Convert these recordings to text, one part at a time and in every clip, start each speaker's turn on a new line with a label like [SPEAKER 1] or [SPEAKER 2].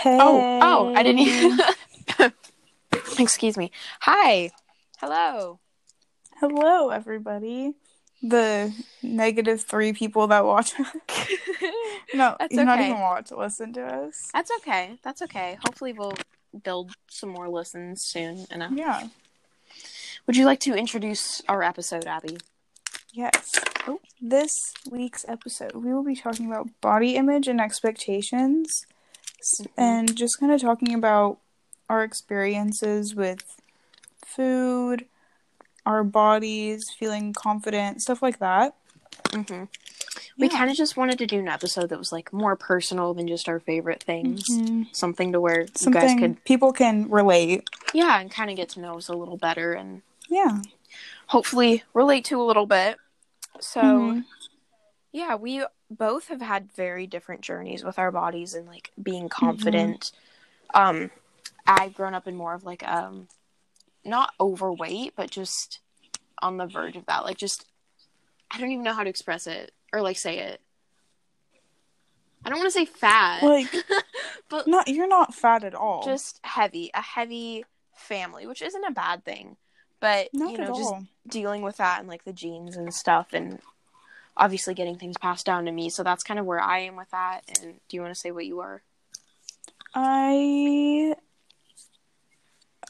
[SPEAKER 1] Hey.
[SPEAKER 2] Oh, oh, I didn't even. Excuse me. Hi. Hello.
[SPEAKER 1] Hello, everybody. The negative three people that watch. no,
[SPEAKER 2] That's
[SPEAKER 1] you're not
[SPEAKER 2] okay.
[SPEAKER 1] even watch. Listen to us.
[SPEAKER 2] That's okay. That's okay. Hopefully, we'll build some more listens soon enough.
[SPEAKER 1] Yeah.
[SPEAKER 2] Would you like to introduce our episode, Abbie?
[SPEAKER 1] Yes. Oh. This week's episode, we will be talking about body image and expectations, s- and just kind of talking about our experiences with food, our bodies, feeling confident, stuff like that.
[SPEAKER 2] Mm-hmm. We
[SPEAKER 1] Yeah.
[SPEAKER 2] kind of just wanted to do an episode that was like more personal than just our favorite things.
[SPEAKER 1] Mhm.
[SPEAKER 2] Something to where you guys
[SPEAKER 1] Something
[SPEAKER 2] could,
[SPEAKER 1] people can relate.
[SPEAKER 2] yeah, and kind of get to know us a little better and
[SPEAKER 1] Yeah.
[SPEAKER 2] hopefully relate to a little bit. So,
[SPEAKER 1] Mhm.
[SPEAKER 2] yeah, we both have had very different journeys with our bodies and like being confident. Um, I've grown up in more of like um, not overweight, but just on the verge of that. Like, just I don't even know how to express it or like say it. I don't want to say fat,
[SPEAKER 1] Like,
[SPEAKER 2] but
[SPEAKER 1] not you're not fat at all.
[SPEAKER 2] just heavy, a heavy family, which isn't a bad thing. But
[SPEAKER 1] not
[SPEAKER 2] you know, just dealing with that and like the genes and stuff and obviously getting things passed down to me so that's kind of where i am with that and do you want to say what you are
[SPEAKER 1] I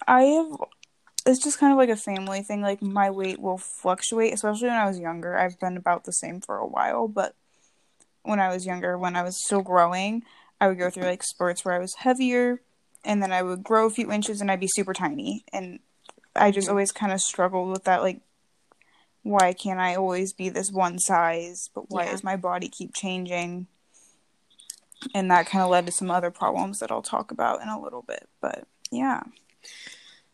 [SPEAKER 1] I have it's just kind of like a family thing. Like my weight will fluctuate, especially when I was younger. I've been about the same for a while, but when I was younger, when I was still growing, I would go through like spurts where I was heavier and then I would grow a few inches and I'd be super tiny. And I just
[SPEAKER 2] Mhm.
[SPEAKER 1] always kind of struggled with that like why can't I always be this one size, but why
[SPEAKER 2] Yeah.
[SPEAKER 1] does my body keep changing? And that kind of led to some other problems that I'll talk about in a little bit. But yeah.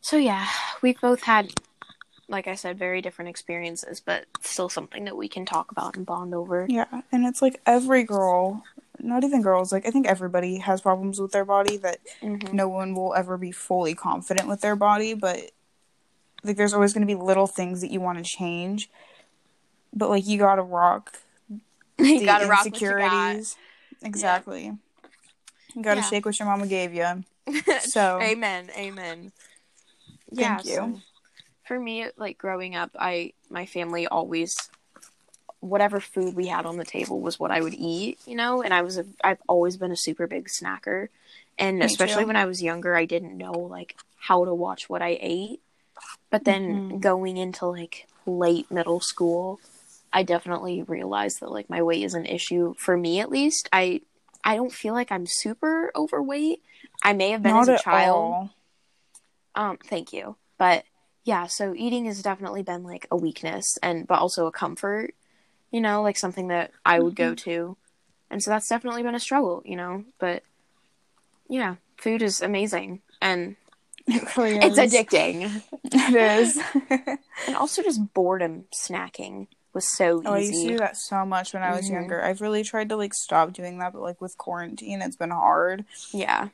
[SPEAKER 2] so yeah we've both had like i said very different experiences but still something that we can talk about and bond over
[SPEAKER 1] Yeah. And it's like every girl, not even girls, like I think everybody has problems with their body that
[SPEAKER 2] Mhm.
[SPEAKER 1] no one will ever be fully confident with their body, but like there's always going to be little things that you want to change. But like you got to rock
[SPEAKER 2] you gotta rock what you got.
[SPEAKER 1] insecurities. Exactly. You got to
[SPEAKER 2] Yeah.
[SPEAKER 1] shake what your mama gave you. So-
[SPEAKER 2] amen amen
[SPEAKER 1] Thank you.
[SPEAKER 2] so for me like growing up i my family always whatever food we had on the table was what i would eat you know and i was a i've always been a super big snacker and
[SPEAKER 1] Me
[SPEAKER 2] especially
[SPEAKER 1] too.
[SPEAKER 2] when i was younger i didn't know like how to watch what i ate but then
[SPEAKER 1] Mhm.
[SPEAKER 2] going into like late middle school i definitely realized that like my weight is an issue for me at least i i don't feel like i'm super overweight i may have been
[SPEAKER 1] Not
[SPEAKER 2] as a child
[SPEAKER 1] all.
[SPEAKER 2] um, thank you. But yeah, so eating has definitely been like a weakness and but also a comfort, you know, like something that I would go to. And so that's definitely been a struggle, you know, but yeah, food is amazing and It's addicting.
[SPEAKER 1] It is.
[SPEAKER 2] And also just boredom snacking was so easy.
[SPEAKER 1] Oh, I used to do that so much when I was
[SPEAKER 2] Mhm.
[SPEAKER 1] younger. I've really tried to like stop doing that, but like with quarantine, it's been hard.
[SPEAKER 2] Yeah.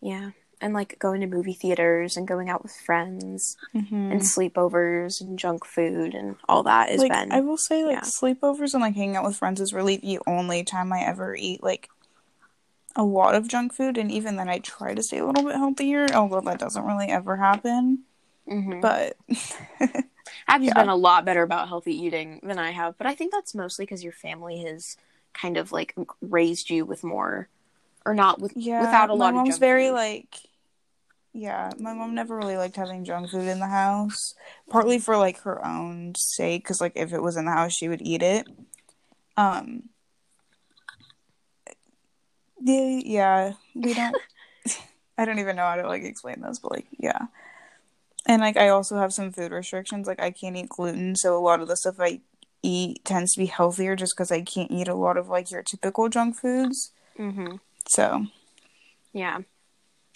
[SPEAKER 2] Yeah. And like going to movie theaters and going out with friends
[SPEAKER 1] Mm-hmm.
[SPEAKER 2] and sleepovers and junk food and all that has
[SPEAKER 1] like
[SPEAKER 2] been
[SPEAKER 1] I will say, like
[SPEAKER 2] yeah.
[SPEAKER 1] sleepovers and like hanging out with friends is really the only time I ever eat like a lot of junk food, and even then I try to stay a little bit healthier. Although that doesn't really ever happen,
[SPEAKER 2] Mhm.
[SPEAKER 1] but
[SPEAKER 2] Abbie's
[SPEAKER 1] Yeah.
[SPEAKER 2] been a lot better about healthy eating than I have, but I think that's mostly because your family has kind of like raised you with more, or not with
[SPEAKER 1] yeah,
[SPEAKER 2] without a
[SPEAKER 1] my
[SPEAKER 2] lot
[SPEAKER 1] mom's
[SPEAKER 2] of junk
[SPEAKER 1] very
[SPEAKER 2] food.
[SPEAKER 1] like. Yeah, my mom never really liked having junk food in the house, partly for like her own sake, because like if it was in the house, she would eat it. Um. Yeah, yeah, we don't. I don't even know how to like explain this, but like, yeah. And like, I also have some food restrictions. Like, I can't eat gluten, so a lot of the stuff I eat tends to be healthier, just because I can't eat a lot of like your typical junk foods.
[SPEAKER 2] hmm
[SPEAKER 1] So,
[SPEAKER 2] Yeah,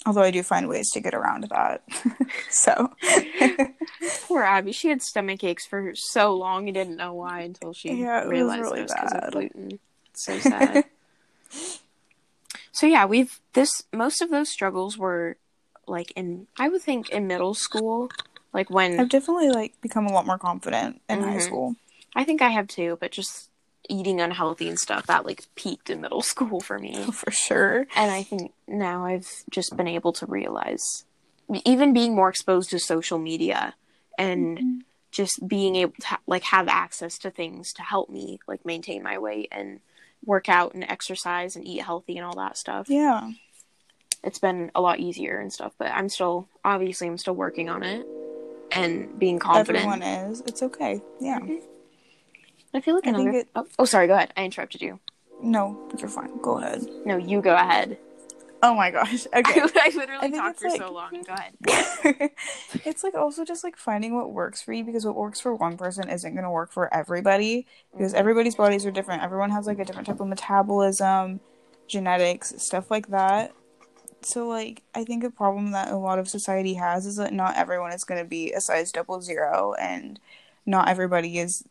[SPEAKER 1] although I do find ways to get around that. so,
[SPEAKER 2] poor Abbie. She had stomach aches for so long and didn't know why until she
[SPEAKER 1] Yeah, it was
[SPEAKER 2] realized
[SPEAKER 1] really
[SPEAKER 2] it was because of gluten. It's so sad. So yeah, we've this most of those struggles were like in I would think in middle school, like when
[SPEAKER 1] I've definitely like become a lot more confident in high
[SPEAKER 2] Mhm.
[SPEAKER 1] school.
[SPEAKER 2] I think I have too, but just eating unhealthy and stuff that like peaked in middle school for me.
[SPEAKER 1] For sure.
[SPEAKER 2] And I think now I've just been able to realize even being more exposed to social media and mm-hmm. just being able to ha- like have access to things to help me like maintain my weight and work out and exercise and eat healthy and all that stuff.
[SPEAKER 1] Yeah.
[SPEAKER 2] It's been a lot easier and stuff, but I'm still obviously I'm still working on it and being confident.
[SPEAKER 1] Everyone is. It's okay. Yeah. Mm-hmm.
[SPEAKER 2] I feel like I another. It... Oh, oh, sorry. Go ahead. I interrupted you.
[SPEAKER 1] No, you're fine. Go ahead.
[SPEAKER 2] No, you go ahead.
[SPEAKER 1] Oh my gosh. Okay.
[SPEAKER 2] I literally I talked for like... so long. Go ahead.
[SPEAKER 1] it's like also just like finding what works for you because what works for one person isn't going to work for everybody because mm-hmm. everybody's bodies are different. Everyone has like a different type of metabolism, genetics, stuff like that. So like I think a problem that a lot of society has is that not everyone is going to be a size double zero and not everybody is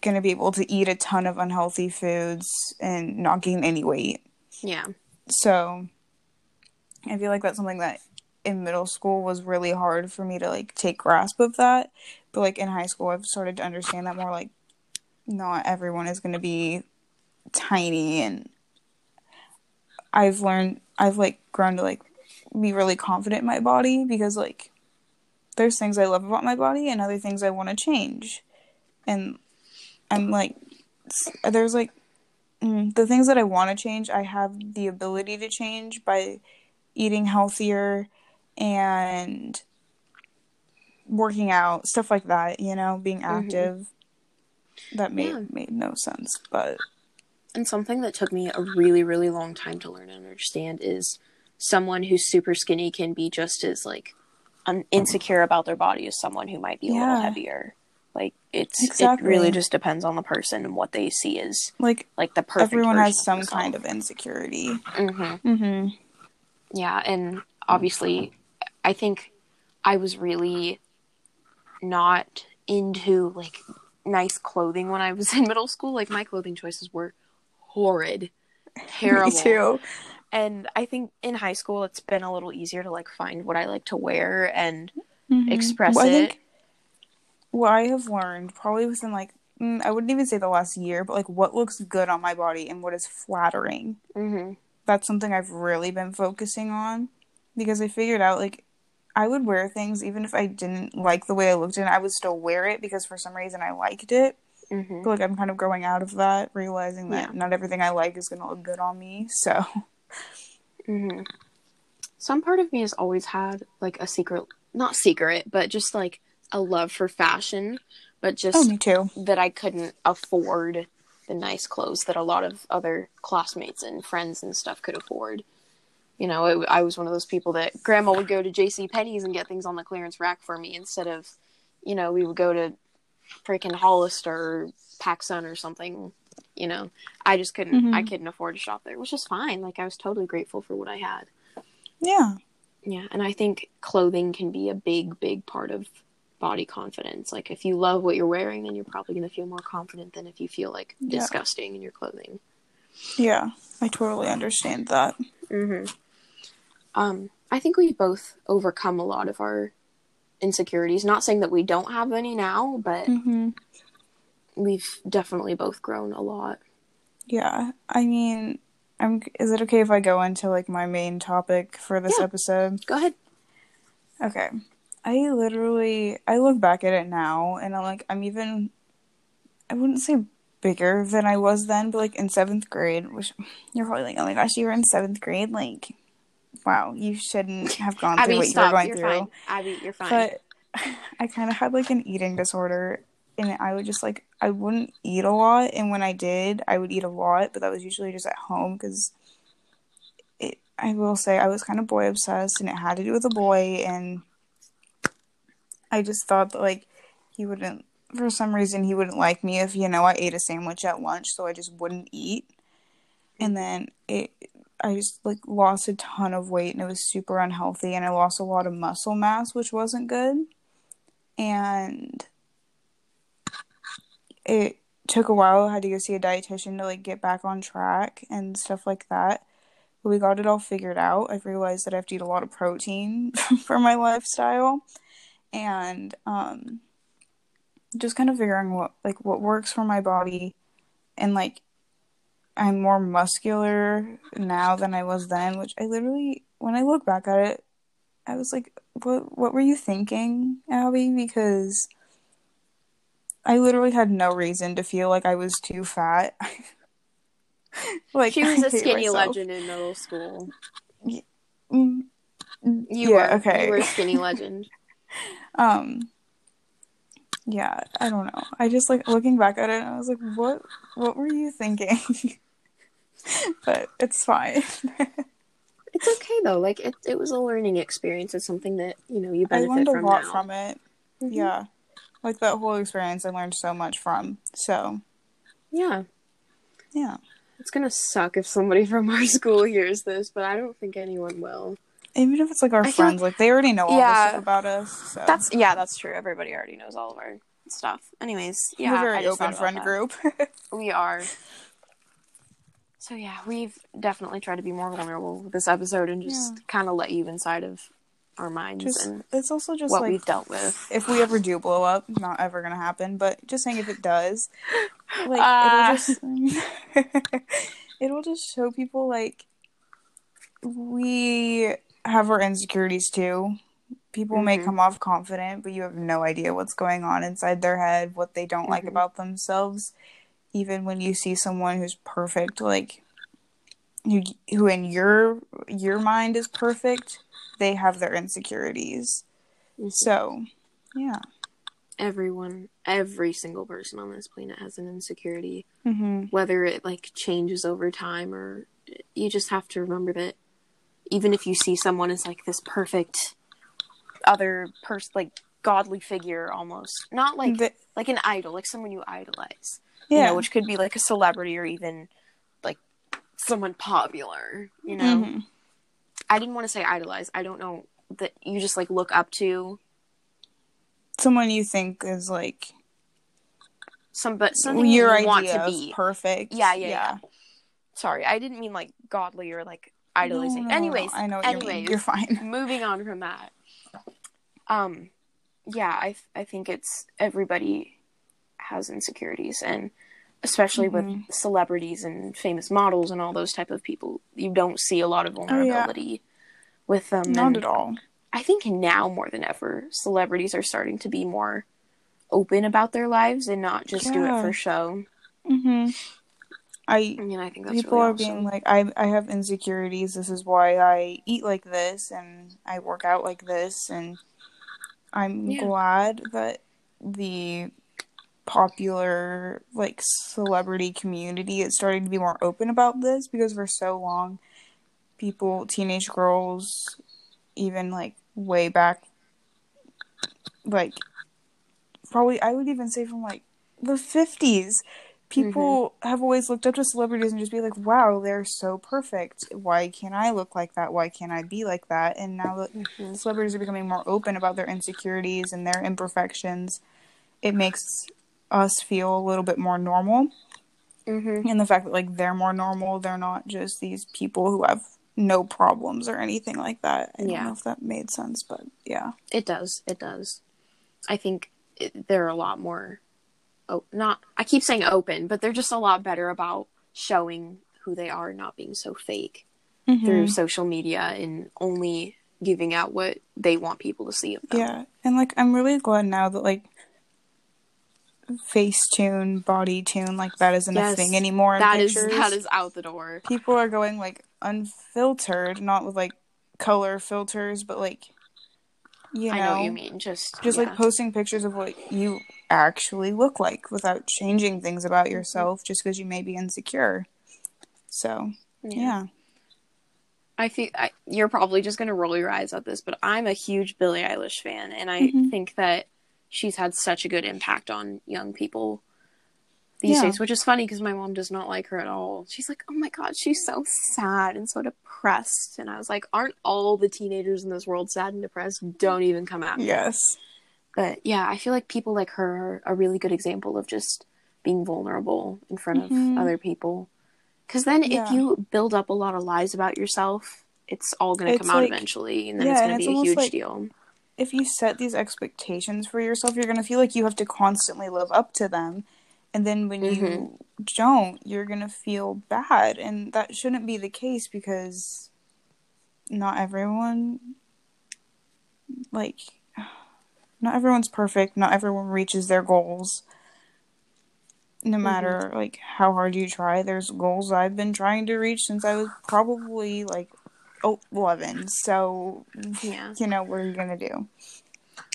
[SPEAKER 1] going to be able to eat a ton of unhealthy foods and not gain any weight.
[SPEAKER 2] Yeah.
[SPEAKER 1] So I feel like that's something that in middle school was really hard for me to like take grasp of that. But like in high school I've started to understand that more like not everyone is going to be tiny and I've learned I've like grown to like be really confident in my body because like there's things I love about my body and other things I want to change. And I'm like, there's like mm, the things that I want to change, I have the ability to change by eating healthier and working out, stuff like that, you know, being mm-hmm. active. Mm-hmm. That made yeah. made no sense, but
[SPEAKER 2] and something that took me a really really long time to learn and understand is someone who's super skinny can be just as like un- insecure about their body as someone who might be a yeah. little heavier. Like it's exactly. it really just depends on the person and what they see as
[SPEAKER 1] like
[SPEAKER 2] like the perfect.
[SPEAKER 1] Everyone has some kind of insecurity.
[SPEAKER 2] Mm-hmm.
[SPEAKER 1] Mm-hmm.
[SPEAKER 2] Yeah, and obviously, I think I was really not into like nice clothing when I was in middle school. Like my clothing choices were horrid, terrible.
[SPEAKER 1] Me too.
[SPEAKER 2] And I think in high school it's been a little easier to like find what I like to wear and mm-hmm. express well, it
[SPEAKER 1] what I have learned probably within like mm, I wouldn't even say the last year, but like what looks good on my body and what is flattering.
[SPEAKER 2] Mm-hmm.
[SPEAKER 1] That's something I've really been focusing on because I figured out like I would wear things even if I didn't like the way I looked in. I would still wear it because for some reason I liked it.
[SPEAKER 2] Mm-hmm.
[SPEAKER 1] But like I'm kind of growing out of that, realizing that yeah. not everything I like is gonna look good on me. So.
[SPEAKER 2] Mm-hmm. Some part of me has always had like a secret, not secret, but just like a love for fashion, but just
[SPEAKER 1] oh, me too.
[SPEAKER 2] that I couldn't afford the nice clothes that a lot of other classmates and friends and stuff could afford. You know, it, I was one of those people that grandma would go to J.C. Penney's and get things on the clearance rack for me instead of, you know, we would go to freaking Hollister or PacSun or something. You know, I just couldn't. Mm-hmm. I couldn't afford to shop there, which is fine. Like I was totally grateful for what I had.
[SPEAKER 1] Yeah.
[SPEAKER 2] Yeah, and I think clothing can be a big, big part of body confidence. Like if you love what you're wearing, then you're probably going to feel more confident than if you feel like yeah. disgusting in your clothing.
[SPEAKER 1] Yeah, I totally understand that.
[SPEAKER 2] hmm Um, I think we both overcome a lot of our insecurities. Not saying that we don't have any now, but
[SPEAKER 1] mm-hmm.
[SPEAKER 2] we've definitely both grown a lot.
[SPEAKER 1] Yeah, I mean, I'm. Is it okay if I go into like my main topic for this
[SPEAKER 2] yeah.
[SPEAKER 1] episode?
[SPEAKER 2] Go ahead.
[SPEAKER 1] Okay. I literally I look back at it now and I'm like I'm even I wouldn't say bigger than I was then, but like in seventh grade, which you're probably like, oh my gosh, you were in seventh grade, like wow, you shouldn't have gone through Abbie, what stop. you were going
[SPEAKER 2] you're
[SPEAKER 1] through.
[SPEAKER 2] Fine. Abbie, you're fine.
[SPEAKER 1] But I kind of had like an eating disorder, and I would just like I wouldn't eat a lot, and when I did, I would eat a lot, but that was usually just at home because it. I will say I was kind of boy obsessed, and it had to do with a boy, and I just thought that like he wouldn't for some reason he wouldn't like me if you know I ate a sandwich at lunch, so I just wouldn't eat. And then it I just like lost a ton of weight and it was super unhealthy and I lost a lot of muscle mass which wasn't good. And it took a while. I had to go see a dietitian to like get back on track and stuff like that. But we got it all figured out. I've realized that I have to eat a lot of protein for my lifestyle and um, just kind of figuring what like what works for my body and like I'm more muscular now than I was then, which I literally when I look back at it, I was like, what what were you thinking, Abbie? Because I literally had no reason to feel like I was too fat.
[SPEAKER 2] like she was
[SPEAKER 1] I
[SPEAKER 2] a skinny
[SPEAKER 1] myself.
[SPEAKER 2] legend in middle school.
[SPEAKER 1] Mm,
[SPEAKER 2] You
[SPEAKER 1] Yeah,
[SPEAKER 2] were.
[SPEAKER 1] okay.
[SPEAKER 2] You were a skinny legend.
[SPEAKER 1] Um yeah, I don't know. I just like looking back at it I was like, what what were you thinking? but it's fine.
[SPEAKER 2] It's okay though. Like it, it was a learning experience. It's something that you know you benefit.
[SPEAKER 1] I learned a
[SPEAKER 2] from
[SPEAKER 1] lot
[SPEAKER 2] now.
[SPEAKER 1] from it.
[SPEAKER 2] Mhm.
[SPEAKER 1] Yeah. Like that whole experience I learned so much from. So,
[SPEAKER 2] Yeah,
[SPEAKER 1] yeah.
[SPEAKER 2] it's gonna suck if somebody from our school hears this, but I don't think anyone will.
[SPEAKER 1] Even if it's like our
[SPEAKER 2] I
[SPEAKER 1] friends, like they already know all
[SPEAKER 2] Yeah.
[SPEAKER 1] this stuff about us. So
[SPEAKER 2] That's yeah, that's true. Everybody already knows all of our stuff. Anyways, yeah,
[SPEAKER 1] we're very open friend
[SPEAKER 2] that.
[SPEAKER 1] group.
[SPEAKER 2] We are. So yeah, we've definitely tried to be more vulnerable with this episode and just
[SPEAKER 1] Yeah.
[SPEAKER 2] kind of let you inside of our minds
[SPEAKER 1] just
[SPEAKER 2] and
[SPEAKER 1] it's also just
[SPEAKER 2] what
[SPEAKER 1] like
[SPEAKER 2] we've dealt with.
[SPEAKER 1] if we ever do blow up, not ever gonna happen, but just saying if it does, like
[SPEAKER 2] Ah.
[SPEAKER 1] it'll just it'll just show people like we have our insecurities too. People may
[SPEAKER 2] Mhm.
[SPEAKER 1] come off confident, but you have no idea what's going on inside their head, what they don't like
[SPEAKER 2] Mhm.
[SPEAKER 1] about themselves. Even when you see someone who's perfect, like who, who in your your mind is perfect, they have their insecurities.
[SPEAKER 2] Mhm.
[SPEAKER 1] So, yeah.
[SPEAKER 2] Everyone, every single person on this planet has an insecurity,
[SPEAKER 1] Mm-hmm.
[SPEAKER 2] whether it like changes over time or you just have to remember that even if you see someone as like this perfect other person, like godly figure almost, not like
[SPEAKER 1] The-
[SPEAKER 2] like an idol, like someone you idolize.
[SPEAKER 1] yeah.
[SPEAKER 2] you know, which could be like a celebrity or even like someone popular, you know.
[SPEAKER 1] Mhm.
[SPEAKER 2] I didn't want to say idolize. I don't know that you just like look up to
[SPEAKER 1] Someone you think is like
[SPEAKER 2] some, but something
[SPEAKER 1] your
[SPEAKER 2] you
[SPEAKER 1] idea
[SPEAKER 2] want to be.
[SPEAKER 1] perfect.
[SPEAKER 2] Yeah, yeah, yeah. Sorry, I didn't mean like godly or like idolizing.
[SPEAKER 1] No,
[SPEAKER 2] anyways,
[SPEAKER 1] I know you
[SPEAKER 2] anyways,
[SPEAKER 1] mean. You're fine.
[SPEAKER 2] moving on from that. Um, yeah, I I think it's everybody has insecurities, and especially
[SPEAKER 1] Mhm.
[SPEAKER 2] with celebrities and famous models and all those type of people, you don't see a lot of
[SPEAKER 1] Oh, yeah.
[SPEAKER 2] vulnerability with them.
[SPEAKER 1] Not at all.
[SPEAKER 2] I think now more than ever, celebrities are starting to be more open about their lives and not just do it for show.
[SPEAKER 1] hmm I
[SPEAKER 2] I mean, I think that's
[SPEAKER 1] people
[SPEAKER 2] really
[SPEAKER 1] are
[SPEAKER 2] awesome.
[SPEAKER 1] being like, I I have insecurities. This is why I eat like this and I work out like this, and I'm
[SPEAKER 2] Yeah.
[SPEAKER 1] glad that the popular like celebrity community is starting to be more open about this because for so long people teenage girls even like way back like probably I would even say from like the 50s people have always looked up to celebrities and just be like wow they're so perfect why can't I look like that why can't I be like that and now that
[SPEAKER 2] Mhm.
[SPEAKER 1] celebrities are becoming more open about their insecurities and their imperfections it makes us feel a little bit more normal
[SPEAKER 2] Mhm.
[SPEAKER 1] and the fact that like they're more normal they're not just these people who have no problems or anything like that i
[SPEAKER 2] Yeah.
[SPEAKER 1] don't know if that made sense but yeah
[SPEAKER 2] It does. It does. I think it, they're a lot more. Oh, not. I keep saying open, but they're just a lot better about showing who they are, not being so fake mm-hmm. through social media and only giving out what they want people to see of them.
[SPEAKER 1] yeah and like i'm really glad now that like face tune body tune like that isn't
[SPEAKER 2] Yes,
[SPEAKER 1] a thing anymore in
[SPEAKER 2] That is that is out the door.
[SPEAKER 1] people are going like unfiltered not with like color filters but like you know,
[SPEAKER 2] I know what you mean. Just
[SPEAKER 1] just
[SPEAKER 2] yeah.
[SPEAKER 1] like posting pictures of what you actually look like without changing things about
[SPEAKER 2] Mm-hmm.
[SPEAKER 1] yourself just because you may be insecure. So, yeah.
[SPEAKER 2] I think I, you're probably just gonna roll your eyes at this, but I'm a huge Billie Eilish fan, and I
[SPEAKER 1] Mhm.
[SPEAKER 2] think that she's had such a good impact on young people these
[SPEAKER 1] Yeah.
[SPEAKER 2] days. Which is funny because my mom does not like her at all. She's like, "Oh my god, she's so sad and so depressed," and I was like, "Aren't all the teenagers in this world sad and depressed? Don't even come at me."
[SPEAKER 1] Yes.
[SPEAKER 2] But yeah, I feel like people like her are a really good example of just being vulnerable in front
[SPEAKER 1] Mhm.
[SPEAKER 2] of other people. Because then,
[SPEAKER 1] Yeah.
[SPEAKER 2] if you build up a lot of lies about yourself, it's all going to come out
[SPEAKER 1] like-
[SPEAKER 2] eventually, and then
[SPEAKER 1] yeah,
[SPEAKER 2] it's going to be a huge
[SPEAKER 1] like-
[SPEAKER 2] deal.
[SPEAKER 1] If you set these expectations for yourself, you're going to feel like you have to constantly live up to them. And then when you
[SPEAKER 2] Mm-hmm.
[SPEAKER 1] don't, you're going to feel bad. And that shouldn't be the case because not everyone, like, not everyone's perfect. Not everyone reaches their goals. No
[SPEAKER 2] Mm-hmm.
[SPEAKER 1] matter like how hard you try, there's goals I've been trying to reach since I was probably like oh, 11. So,
[SPEAKER 2] Yeah.
[SPEAKER 1] you know, what are you going to do?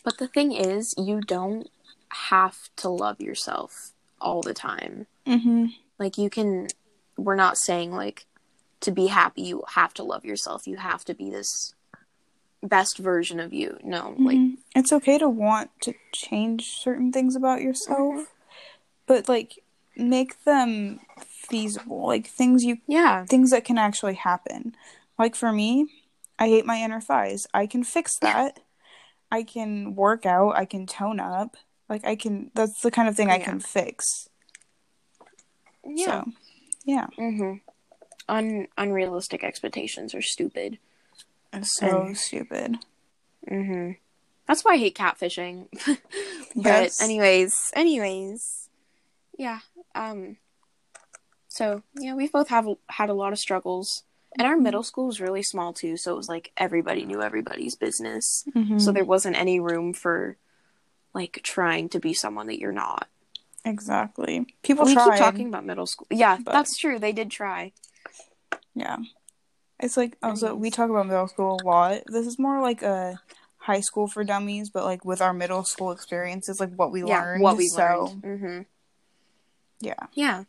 [SPEAKER 2] But the thing is, you don't have to love yourself all the time.
[SPEAKER 1] Mm-hmm.
[SPEAKER 2] Like you can we're not saying like to be happy you have to love yourself. You have to be this best version of you. No, like
[SPEAKER 1] Mhm. It's okay to want to change certain things about yourself,
[SPEAKER 2] Mm-hmm.
[SPEAKER 1] but like make them feasible, like things you
[SPEAKER 2] yeah.
[SPEAKER 1] things that can actually happen. Like for me, I hate my inner thighs. I can fix that. I can work out, I can tone up. Like I can that's the kind of thing I can fix.
[SPEAKER 2] Yeah.
[SPEAKER 1] So, yeah.
[SPEAKER 2] Mhm. Un- unrealistic expectations are stupid.
[SPEAKER 1] So
[SPEAKER 2] And-
[SPEAKER 1] stupid.
[SPEAKER 2] hmm That's why I hate catfishing. but anyways, anyways, yeah. Um. So yeah, we've both have had a lot of struggles, and our middle school was really small too. So it was like everybody knew everybody's business.
[SPEAKER 1] Mhm.
[SPEAKER 2] So there wasn't any room for like trying to be someone that you're not.
[SPEAKER 1] exactly. People
[SPEAKER 2] we keep talking about middle school. Yeah,
[SPEAKER 1] but-
[SPEAKER 2] that's true. They did try.
[SPEAKER 1] Yeah. It's like also we talk about middle school a lot. This is more like a high school for dummies, but like with our middle school experiences, like what we
[SPEAKER 2] yeah,
[SPEAKER 1] learned.
[SPEAKER 2] what we
[SPEAKER 1] so
[SPEAKER 2] learned. hmm
[SPEAKER 1] yeah.
[SPEAKER 2] Yeah.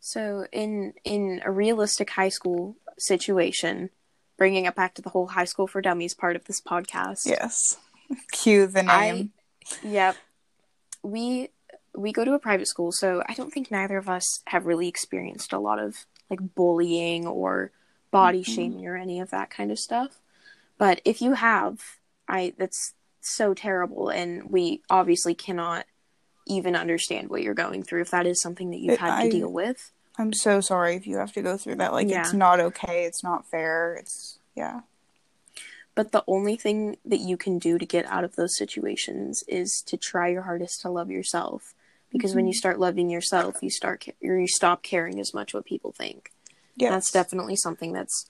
[SPEAKER 2] So in in a realistic high school situation, bringing it back to the whole high school for dummies part of this podcast.
[SPEAKER 1] Yes. Cue the name.
[SPEAKER 2] Yep. We we go to a private school, so I don't think neither of us have really experienced a lot of like bullying or body
[SPEAKER 1] Mhm.
[SPEAKER 2] shaming or any of that kind of stuff. But if you have, I that's so terrible and we obviously cannot even understand what you're going through if that is something that you've
[SPEAKER 1] It-
[SPEAKER 2] had
[SPEAKER 1] I-
[SPEAKER 2] to deal with.
[SPEAKER 1] I'm so sorry if you have to go through that. Like
[SPEAKER 2] Yeah.
[SPEAKER 1] it's not okay. It's not fair. It's yeah.
[SPEAKER 2] But the only thing that you can do to get out of those situations is to try your hardest to love yourself. Because when you
[SPEAKER 1] Mm-hmm.
[SPEAKER 2] start loving yourself, you start you stop caring as much what people think.
[SPEAKER 1] Yeah.
[SPEAKER 2] That's definitely something that's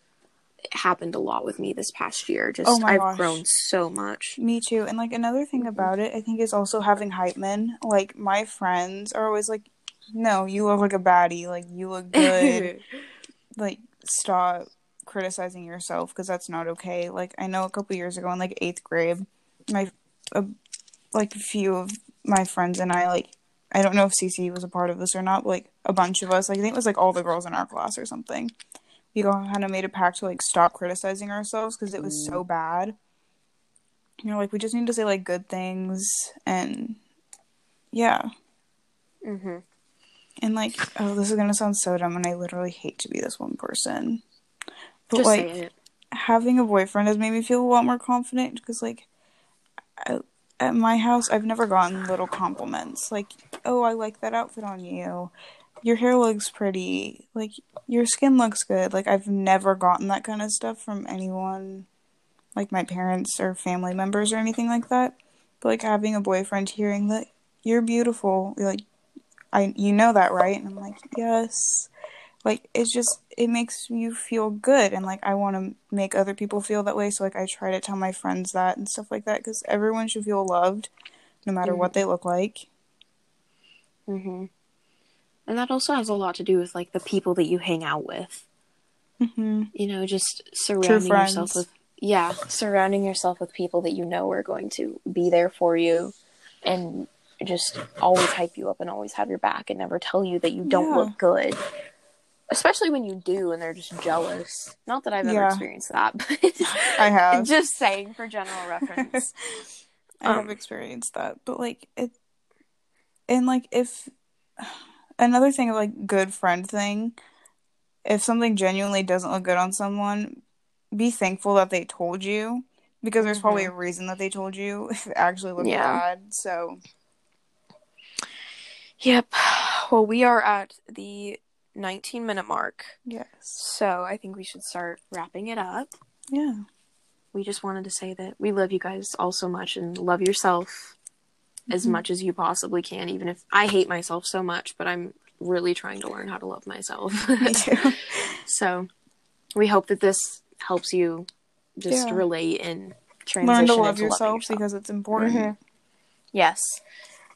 [SPEAKER 2] happened a lot with me this past year. Just
[SPEAKER 1] Oh
[SPEAKER 2] I've
[SPEAKER 1] gosh.
[SPEAKER 2] grown so much.
[SPEAKER 1] Me too. And like another thing
[SPEAKER 2] Mm-hmm.
[SPEAKER 1] about it, I think is also having hype men. Like my friends are always like, "No, you look like a baddie. Like you look good. like stop criticizing yourself because that's not okay." Like I know a couple years ago in like eighth grade, my uh, like a few of my friends and I like I don't know if Cece was a part of this or not, but like a bunch of us, like I think it was like all the girls in our class or something. We kind of made a pact to like stop criticizing ourselves because it was so bad. You know, like we just need to say like good things and yeah.
[SPEAKER 2] hmm
[SPEAKER 1] And like, oh, this is gonna sound so dumb, and I literally hate to be this one person. But
[SPEAKER 2] Just
[SPEAKER 1] like,
[SPEAKER 2] it.
[SPEAKER 1] having a boyfriend has made me feel a lot more confident because, like, I, at my house, I've never gotten little compliments like, "Oh, I like that outfit on you. Your hair looks pretty. Like, your skin looks good." Like, I've never gotten that kind of stuff from anyone, like my parents or family members or anything like that. But like having a boyfriend, hearing that you're beautiful, you're like, I, you know that, right? And I'm like, yes like it's just it makes you feel good and like i want to make other people feel that way so like i try to tell my friends that and stuff like that because everyone should feel loved no matter what they look like
[SPEAKER 2] hmm And that also has a lot to do with like the people that you hang out with.
[SPEAKER 1] hmm
[SPEAKER 2] You know, just surrounding yourself with yeah, surrounding yourself with people that you know are going to be there for you and just always hype you up and always have your back and never tell you that you don't
[SPEAKER 1] Yeah.
[SPEAKER 2] look good. Especially when you do and they're just jealous. Not that I've ever
[SPEAKER 1] Yeah.
[SPEAKER 2] experienced that, but
[SPEAKER 1] i have
[SPEAKER 2] just saying for general reference.
[SPEAKER 1] i have
[SPEAKER 2] Um,
[SPEAKER 1] experienced that but like it and like if another thing like good friend thing if something genuinely doesn't look good on someone be thankful that they told you because there's probably a mm-hmm. reason that they told you if it actually looked
[SPEAKER 2] Yeah.
[SPEAKER 1] bad so
[SPEAKER 2] Yep. Well, we are at the 19 minute mark.
[SPEAKER 1] yes
[SPEAKER 2] So I think we should start wrapping it up.
[SPEAKER 1] yeah
[SPEAKER 2] We just wanted to say that we love you guys all so much and love yourself. As
[SPEAKER 1] Mhm.
[SPEAKER 2] much as you possibly can, even if I hate myself so much, but I'm really trying to learn how to love myself.
[SPEAKER 1] Me too.
[SPEAKER 2] so we hope that this helps you just
[SPEAKER 1] Yeah.
[SPEAKER 2] relate and transition
[SPEAKER 1] Learn to love
[SPEAKER 2] loving
[SPEAKER 1] yourself because it's important.
[SPEAKER 2] Mhm. Yes.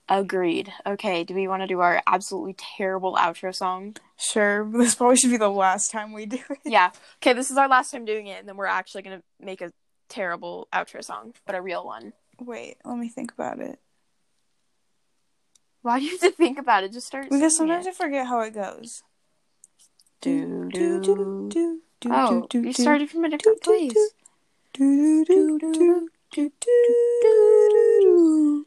[SPEAKER 2] Agreed. Okay, do we want to do our absolutely terrible outro song?
[SPEAKER 1] Sure, this probably should be the last time we do it.
[SPEAKER 2] Yeah. Okay, this is our last time doing it, and then we're actually going to make a terrible outro song, but a real one.
[SPEAKER 1] Wait, let me think about it.
[SPEAKER 2] Why do you have to think about it? Just start
[SPEAKER 1] Because sometimes
[SPEAKER 2] it.
[SPEAKER 1] I forget how it goes.
[SPEAKER 2] Do,
[SPEAKER 1] do,
[SPEAKER 2] do.
[SPEAKER 1] do, do,
[SPEAKER 2] Oh,
[SPEAKER 1] do,
[SPEAKER 2] you started from a different
[SPEAKER 1] do, do,
[SPEAKER 2] place.
[SPEAKER 1] do, do, do, do, do, do, do.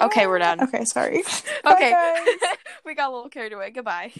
[SPEAKER 2] Okay, we're done.
[SPEAKER 1] Okay, sorry.
[SPEAKER 2] Okay. We got a little carried away. Goodbye.